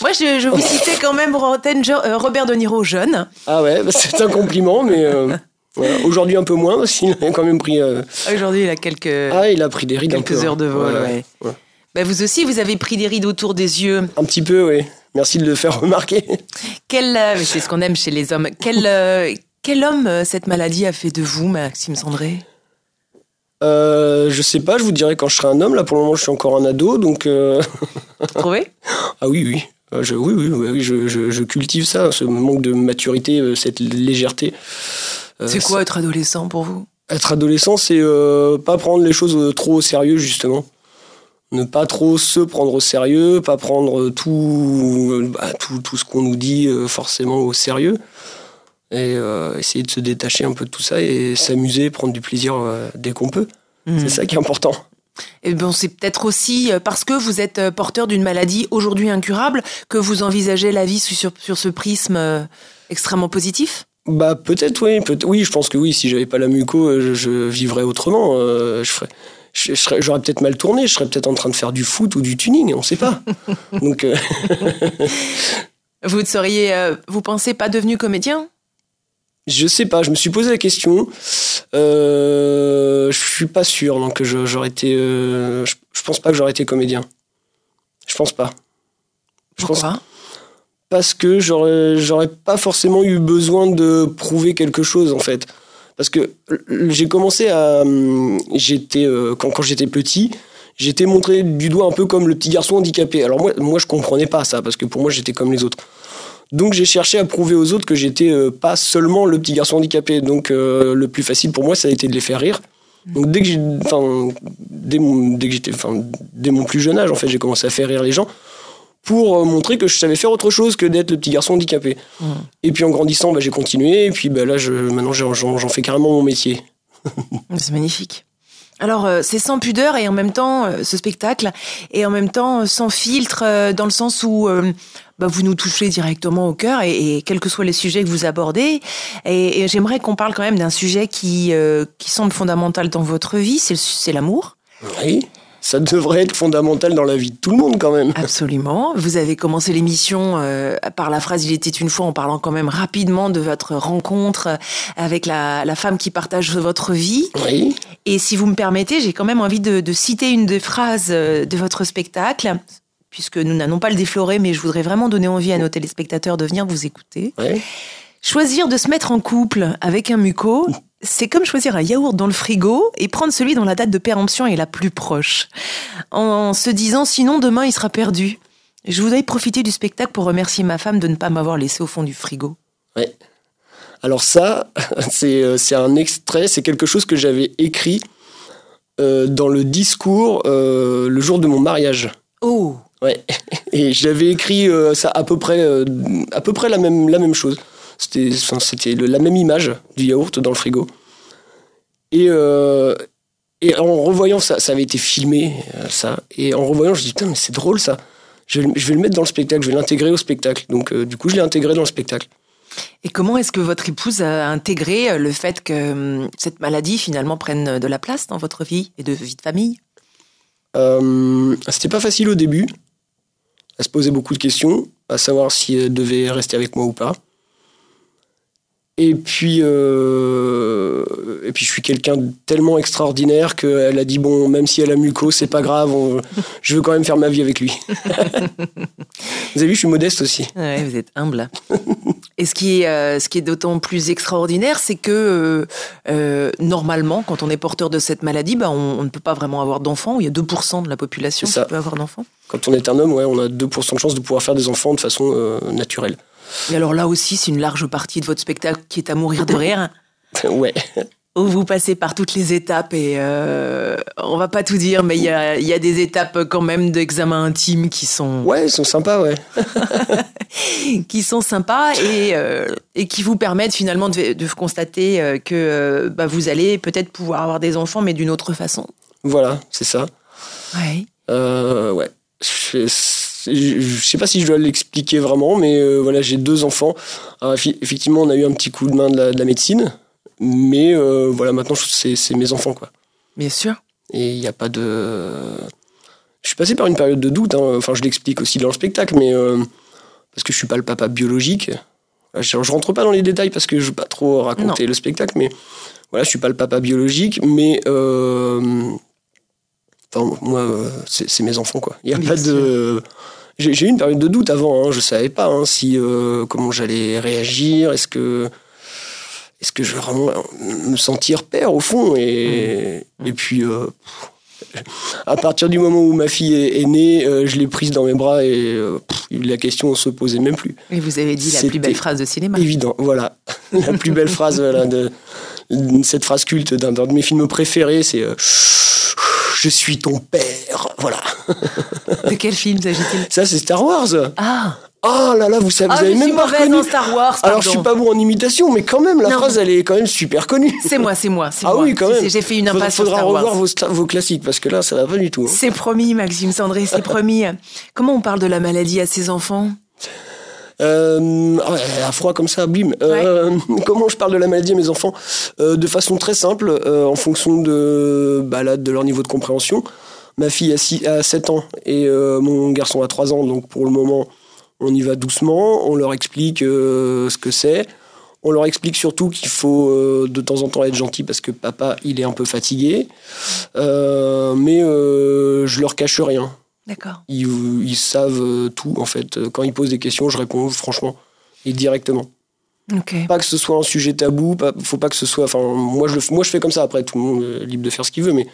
Moi, je, je vous citais quand même euh, Robert De Niro jeune. Ah ouais, bah, c'est un compliment, mais euh, voilà. aujourd'hui un peu moins parce qu'il a quand même pris. euh, Aujourd'hui, il a quelques, Ah, il a pris des rides un quelques peu, hein. heures de vol. Ouais, ouais. ouais. Bah, vous aussi, vous avez pris des rides autour des yeux. Un petit peu, oui. Merci de le faire remarquer. Quel, euh, c'est ce qu'on aime chez les hommes. Quel, euh, quel homme cette maladie a fait de vous, Maxime Sandré? Euh, je sais pas, je vous dirai quand je serai un homme. Là, pour le moment, je suis encore un ado, donc. euh, Trouvé? Ah oui, oui. Euh, Je, oui, oui, oui, je, je- je cultive ça, ce manque de maturité, cette légèreté. C'est quoi être adolescent pour vous? Être adolescent, c'est euh, pas prendre les choses trop au sérieux, justement. Ne pas trop se prendre au sérieux, pas prendre tout, bah, tout, tout ce qu'on nous dit forcément au sérieux. Et euh, essayer de se détacher un peu de tout ça et s'amuser, prendre du plaisir euh, dès qu'on peut. Hmm. C'est ça qui est important. Et bon, c'est peut-être aussi euh, parce que vous êtes porteur d'une maladie aujourd'hui incurable que vous envisagez la vie sur, sur ce prisme euh, extrêmement positif? Bah peut-être oui, peut oui, je pense que oui. Si j'avais pas la muco, je, je vivrais autrement. je ferais, j'aurais peut-être mal tourné. Je serais peut-être en train de faire du foot ou du tuning, on sait pas. Donc euh, Vous ne seriez, euh, vous pensez pas devenu comédien? Je sais pas. Je me suis posé la question. Euh, je suis pas sûr. Donc j'aurais été. euh, je, je pense pas que j'aurais été comédien. Je pense pas. Je pense Pourquoi? Parce que j'aurais pas forcément eu besoin de prouver quelque chose en fait parce que j'ai commencé à j'étais euh, quand quand j'étais petit j'étais montré du doigt un peu comme le petit garçon handicapé alors moi moi je comprenais pas ça parce que pour moi j'étais comme les autres donc j'ai cherché à prouver aux autres que j'étais euh, pas seulement le petit garçon handicapé donc euh, le plus facile pour moi ça a été de les faire rire donc dès que j'ai enfin dès mon dès que j'étais enfin dès mon plus jeune âge en fait j'ai commencé à faire rire les gens pour euh, montrer que je savais faire autre chose que d'être le petit garçon handicapé. Mhm. Et puis en grandissant, bah, j'ai continué, et puis bah, là, je, maintenant, j'en j'en fais carrément mon métier. C'est magnifique. Alors, euh, c'est sans pudeur et en même temps, euh, ce spectacle, et en même temps, euh, sans filtre, dans le sens où bah, vous nous touchez directement au cœur, et, et quels que soient les sujets que vous abordez. Et, et j'aimerais qu'on parle quand même d'un sujet qui, qui semble fondamental dans votre vie, c'est l'amour. Oui, ça devrait être fondamental dans la vie de tout le monde quand même. Absolument. Vous avez commencé l'émission euh, par la phrase Il était une fois en parlant quand même rapidement de votre rencontre avec la, la femme qui partage votre vie. Oui. Et si vous me permettez, j'ai quand même envie de, de citer une des phrases euh, de votre spectacle, puisque nous n'allons pas le déflorer, mais je voudrais vraiment donner envie à nos téléspectateurs de venir vous écouter. Ouais. Choisir de se mettre en couple avec un muco, c'est comme choisir un yaourt dans le frigo et prendre celui dont la date de péremption est la plus proche. En se disant sinon demain il sera perdu. Je voudrais profiter du spectacle pour remercier ma femme de ne pas m'avoir laissé au fond du frigo. Ouais. Alors ça, c'est euh, c'est un extrait, c'est quelque chose que j'avais écrit euh, dans le discours euh, le jour de mon mariage. Oh Ouais. Et j'avais écrit euh, ça à peu près, à peu près la même, la même chose. C'était, enfin, c'était le- la même image du yaourt dans le frigo. Et, euh, et en revoyant ça, ça avait été filmé, euh, ça. Et en revoyant, je me dis putain, mais c'est drôle ça. Je vais, le- je vais le mettre dans le spectacle, je vais l'intégrer au spectacle. Donc, euh, du coup, je l'ai intégré dans le spectacle. Et comment est-ce que votre épouse a intégré le fait que hum, cette maladie finalement prenne de la place dans votre vie et de vie de famille? Euh, c'était pas facile au début. Elle se posait beaucoup de questions, à savoir si elle devait rester avec moi ou pas. Et puis, euh, et puis je suis quelqu'un de tellement extraordinaire qu'elle a dit bon, même si elle a muco, c'est pas grave, on- je veux quand même faire ma vie avec lui. vous avez vu, je suis modeste aussi. Ouais, vous êtes humble. Et ce qui est, euh, ce qui est d'autant plus extraordinaire, c'est que euh, normalement, quand on est porteur de cette maladie, bah, on, on ne peut pas vraiment avoir d'enfants. Il y a 2% de la population qui peut avoir d'enfants. Quand on est un homme, ouais, on a 2% de chance de pouvoir faire des enfants de façon naturelle. Et alors là aussi, c'est une large partie de votre spectacle qui est à mourir de rire, ouais. où vous passez par toutes les étapes et euh, on va pas tout dire, mais il y a, y a des étapes quand même d'examen intime qui sont Ouais, ils sont sympas, ouais. qui sont sympas et, euh, et qui vous permettent finalement de, de constater euh, que euh, bah, vous allez peut-être pouvoir avoir des enfants, mais d'une autre façon. Voilà, c'est ça. Ouais. Euh, ouais. Je, je- je sais pas si je dois l'expliquer vraiment, mais euh, voilà, j'ai deux enfants. Alors, effi- effectivement, on a eu un petit coup de main de la, de la médecine, mais euh, voilà, maintenant, c'est mes enfants, quoi. Bien sûr. Et il n'y a pas de. Je suis passé par une période de doute, hein. enfin, je l'explique aussi dans le spectacle, mais euh, parce que je suis pas le papa biologique. Je, je rentre pas dans les détails parce que je veux pas trop raconter le spectacle, mais voilà, je suis pas le papa biologique, mais. Enfin, moi, c'est mes enfants, quoi. Il y a pas de. J'ai eu une période de doute avant, hein. je savais pas hein, si euh, comment j'allais réagir, est-ce que est-ce que je vais vraiment me sentir père au fond? Et, et puis euh, à partir du moment où ma fille est, est née, euh, je l'ai prise dans mes bras et euh, pff, la question se posait même plus. Et vous avez dit la plus belle phrase de cinéma. Évident, voilà. La plus belle phrase, voilà, de, cette phrase culte d'un d'un de mes films préférés, c'est euh, Je suis ton père. Voilà. De quel film s'agit-il? Ça, c'est Star Wars. Ah, Oh là là, vous savez, ah vous avez je suis même pas reconnu. Star Wars. Alors, je suis pas bon en imitation, mais quand même, la Non. phrase, elle est quand même super connue. C'est moi, c'est moi, c'est Ah moi. oui, quand même. J'ai fait une Faudra, impasse sur faudra Star revoir Wars. vos, sta- vos classiques, parce que là, ça va pas du tout. hein. C'est promis, Maxime Sandré, c'est promis. Comment on parle de la maladie à ses enfants? Euh, ah à froid comme ça, bim. Euh, comment je parle de la maladie à mes enfants Euh, De façon très simple, euh, en fonction de, bah, là, de leur niveau de compréhension. Ma fille a, six- a 7 ans et mon garçon a 3 ans, donc pour le moment, on y va doucement. On leur explique ce que c'est. On leur explique surtout qu'il faut euh, de temps en temps être gentil parce que papa, il est un peu fatigué. Euh, mais euh, je leur cache rien D'accord. ils, ils savent euh, tout en fait. Quand ils posent des questions, je réponds franchement et directement. Ok. Pas que ce soit un sujet tabou, pas, faut pas que ce soit. Enfin, moi je, moi je fais comme ça. Après, tout le monde est libre de faire ce qu'il veut, mais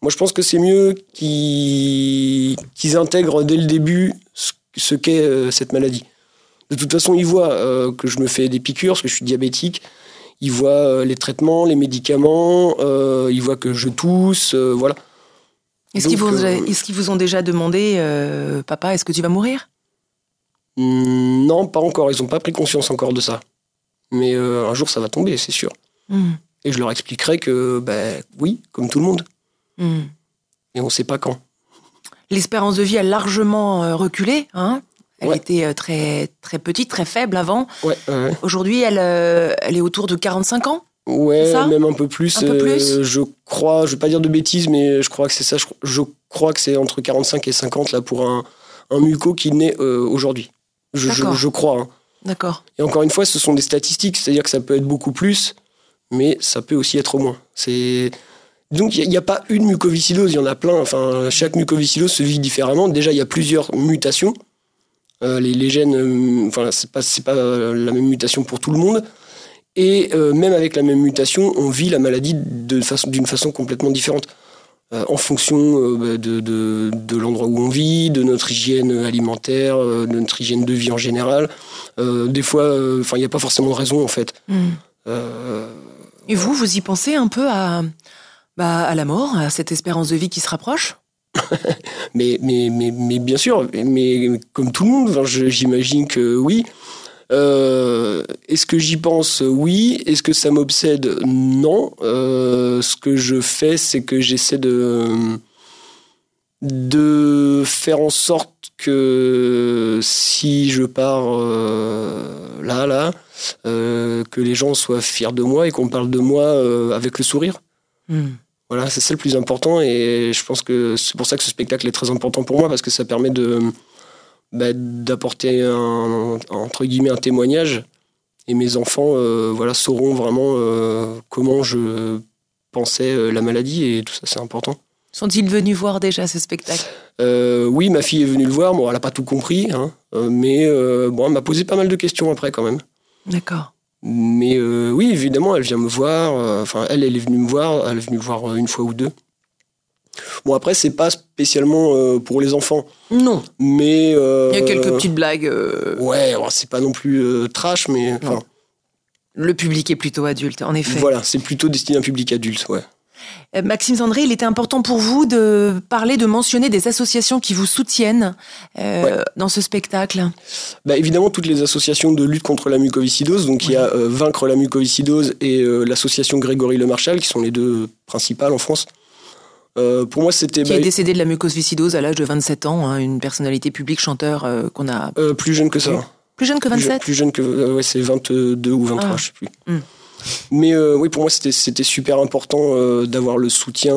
moi je pense que c'est mieux qu'ils intègrent dès le début ce, ce qu'est euh, cette maladie. De toute façon, ils voient euh, que je me fais des piqûres parce que je suis diabétique. Ils voient euh, les traitements, les médicaments. ils voient que je tousse. voilà. Est-ce qu'ils Donc, vous, euh, est-ce qu'ils vous ont déjà demandé, euh, papa, est-ce que tu vas mourir? Hmm, Non, pas encore. Ils n'ont pas pris conscience encore de ça. Mais euh, un jour, ça va tomber, c'est sûr. Hmm. Et je leur expliquerai que, ben oui, comme tout le monde. Hmm. Et on ne sait pas quand. L'espérance de vie a largement reculé. Hein elle Ouais. était très, très petite, très faible avant. Ouais, ouais. Aujourd'hui, elle, elle est autour de 45 ans. Ouais, même un peu plus. Un peu euh, plus je crois, je vais pas dire de bêtises, mais je crois que c'est ça. Je, je crois que c'est entre 45 et 50 là pour un, un muco qui naît euh, aujourd'hui. Je, je, crois. hein. D'accord. Et encore une fois, ce sont des statistiques, c'est-à-dire que ça peut être beaucoup plus, mais ça peut aussi être moins. C'est donc il n'y a, pas une mucoviscidose, il y en a plein. Enfin, chaque mucoviscidose se vit différemment. Déjà, il y a plusieurs mutations. Euh, les, les gènes, euh, enfin, c'est pas pas la même mutation pour tout le monde. Et euh, même avec la même mutation, on vit la maladie façon- d'une façon complètement différente. Euh, en fonction euh, bah, de, de, de l'endroit où on vit, de notre hygiène alimentaire, de notre hygiène de vie en général. Des fois, il n'y a pas forcément de raison en fait. Hmm. Et vous, vous y pensez un peu à, bah, à la mort, à cette espérance de vie qui se rapproche? Mais, mais, mais, mais bien sûr, mais comme tout le monde, j'imagine que oui. Euh, Est-ce que j'y pense? Oui. Est-ce que ça m'obsède? Non. Euh, ce que je fais, c'est que j'essaie de de faire en sorte que si je pars euh, là, là, euh, que les gens soient fiers de moi et qu'on parle de moi euh, avec le sourire. Hmm. Voilà, c'est ça le plus important et je pense que c'est pour ça que ce spectacle est très important pour moi parce que ça permet de bah, d'apporter un entre guillemets un témoignage et mes enfants euh, voilà sauront vraiment euh, comment je pensais euh, la maladie et tout ça c'est important. Sont-ils venus voir déjà ce spectacle? Euh, oui, ma fille est venue le voir, bon elle a pas tout compris, hein, mais bon elle m'a posé pas mal de questions après quand même. D'accord. Mais oui, évidemment, elle vient me voir. Enfin, elle, elle est venue me voir. Elle est venue me voir une fois ou deux. Bon, après, c'est pas spécialement euh, pour les enfants, Non. mais euh, Il y a quelques petites blagues. euh, Ouais, c'est pas non plus euh, trash, mais enfin. Le public est plutôt adulte, en effet. voilà, c'est plutôt destiné à un public adulte, ouais. Maxime Sandré, il était important pour vous de parler, de mentionner des associations qui vous soutiennent euh, dans ce spectacle? Bah, évidemment, toutes les associations de lutte contre la mucoviscidose, donc il y a euh, Vaincre la mucoviscidose et euh, l'association Grégory Le Marchal, qui sont les deux principales en France. Euh, pour moi, c'était Qui bah, est décédé de la mucoviscidose à l'âge de 27 ans, hein, une personnalité publique, chanteur euh, qu'on a euh, plus jeune que ça. plus jeune que Plus, 27. plus jeune que ouais, c'est 22 ou 23, Ah. je sais plus. Hmm. Mais oui, pour moi, c'était super important d'avoir le soutien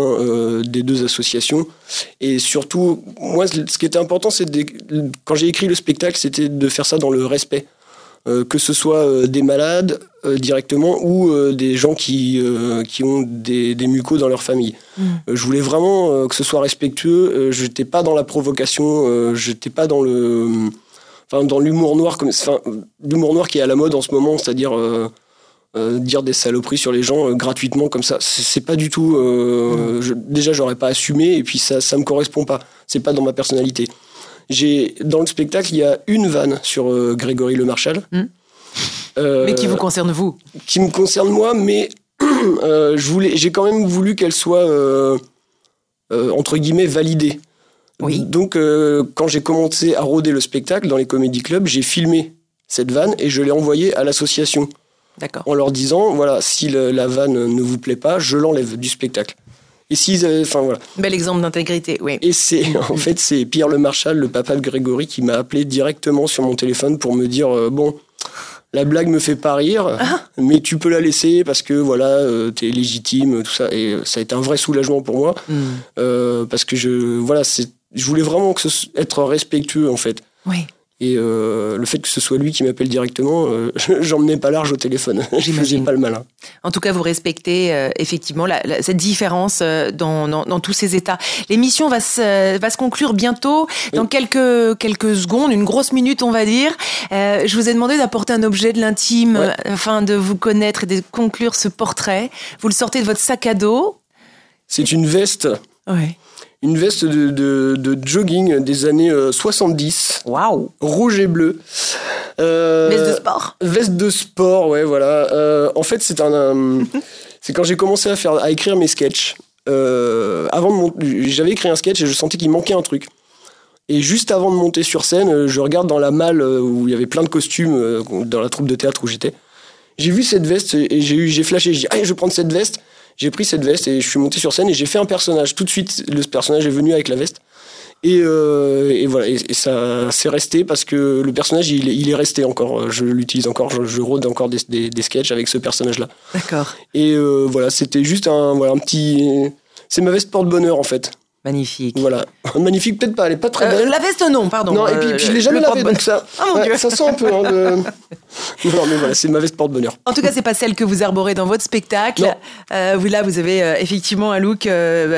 des deux associations. Et surtout, moi, ce qui était important, c'est quand j'ai écrit le spectacle, c'était de faire ça dans le respect. Euh, que ce soit euh, des malades euh, directement ou des gens qui, qui ont des, des mucos dans leur famille. Mm. Euh, je voulais vraiment que ce soit respectueux. Je n'étais pas dans la provocation, je n'étais pas dans le, enfin dans l'humour noir comme, enfin l'humour noir qui est à la mode en ce moment, c'est-à-dire euh, dire des saloperies sur les gens euh, gratuitement comme ça. C'est pas du tout. Euh, je, déjà, j'aurais pas assumé et puis ça, ça me correspond pas. C'est pas dans ma personnalité. J'ai dans le spectacle, il y a une vanne sur euh, Grégory Le Marchal. Mm. Euh, Mais qui vous concerne vous? qui me concerne moi, mais euh, je voulais, j'ai quand même voulu qu'elle soit entre guillemets validée. Oui. Donc, quand j'ai commencé à rôder le spectacle dans les comédie clubs, j'ai filmé cette vanne et je l'ai envoyée à l'association D'accord. en leur disant voilà, si le- la vanne ne vous plaît pas, je l'enlève du spectacle. Et s'ils avaient- enfin voilà. Bel exemple d'intégrité, oui. Et c'est en fait c'est Pierre Le Marchal, le papa de Grégory, qui m'a appelé directement sur mon téléphone pour me dire euh, bon, la blague me fait pas rire, mais tu peux la laisser parce que voilà, euh, t'es légitime, tout ça. Et euh, ça a été un vrai soulagement pour moi Hmm. euh, parce que je voilà, c'est je voulais vraiment que ce, être respectueux en fait. Oui. Et euh, le fait que ce soit lui qui m'appelle directement, euh, j'emmenais pas large au téléphone. Je faisais pas le malin. En tout cas, vous respectez euh, effectivement la- la- cette différence euh, dans, dans, dans tous ces états. L'émission va se, va se conclure bientôt, dans Oui. quelques, quelques secondes, une grosse minute, on va dire. Je vous ai demandé d'apporter un objet de l'intime Ouais. afin de vous connaître et de conclure ce portrait. Vous le sortez de votre sac à dos. C'est une veste, Ouais. Une veste de, de, de jogging des années euh, 70. Waouh rouge et bleu. Euh, Veste de sport. Veste de sport, ouais, voilà. Euh, en fait, c'est un, un- c'est quand j'ai commencé à faire, à écrire mes sketchs. Euh, avant de j'avais écrit un sketch et je sentais qu'il manquait un truc. Et juste avant de monter sur scène, euh, je regarde dans la malle euh, où il y avait plein de costumes euh, dans la troupe de théâtre où j'étais. J'ai vu cette veste et j'ai eu, j'ai flashé. J'ai dit, ah, je vais prendre cette veste. J'ai pris cette veste et je suis monté sur scène et j'ai fait un personnage. Tout de suite, le personnage est venu avec la veste. Et, euh, et voilà, et, et ça c'est resté parce que le personnage il, est- il est resté encore. Je l'utilise encore, je, je rôde encore des, des, des sketchs avec ce personnage-là. D'accord. Et euh, voilà, c'était juste un, voilà, un petit. C'est ma veste porte-bonheur en fait. Magnifique. Voilà. Magnifique, peut-être pas, elle est pas très Euh, belle. la veste, non, pardon. non, et puis, Euh, puis je l'ai jamais le lavé, porte-bonheur. donc ça, Ah, mon ouais, Dieu. ça sent un peu. hein, le- non, mais voilà, c'est ma veste porte-bonheur. En tout cas, c'est pas celle que vous arborez dans votre spectacle. Euh, vous là, vous avez effectivement un look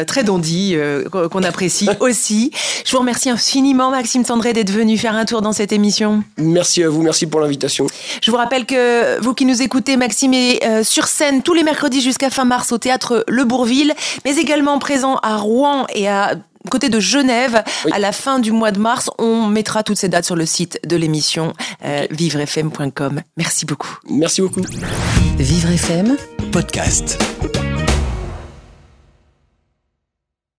très dandy qu'on apprécie aussi. Je vous remercie infiniment, Maxime Sandré, d'être venu faire un tour dans cette émission. Merci à vous, merci pour l'invitation. Je vous rappelle que vous qui nous écoutez, Maxime est sur scène tous les mercredis jusqu'à fin mars au théâtre Le Bourville, mais également présent à Rouen et à côté de Genève Oui. à la fin du mois de mars. On mettra toutes ces dates sur le site de l'émission euh, vivrefm.com. Merci beaucoup. Merci beaucoup. Vivre FM Podcast.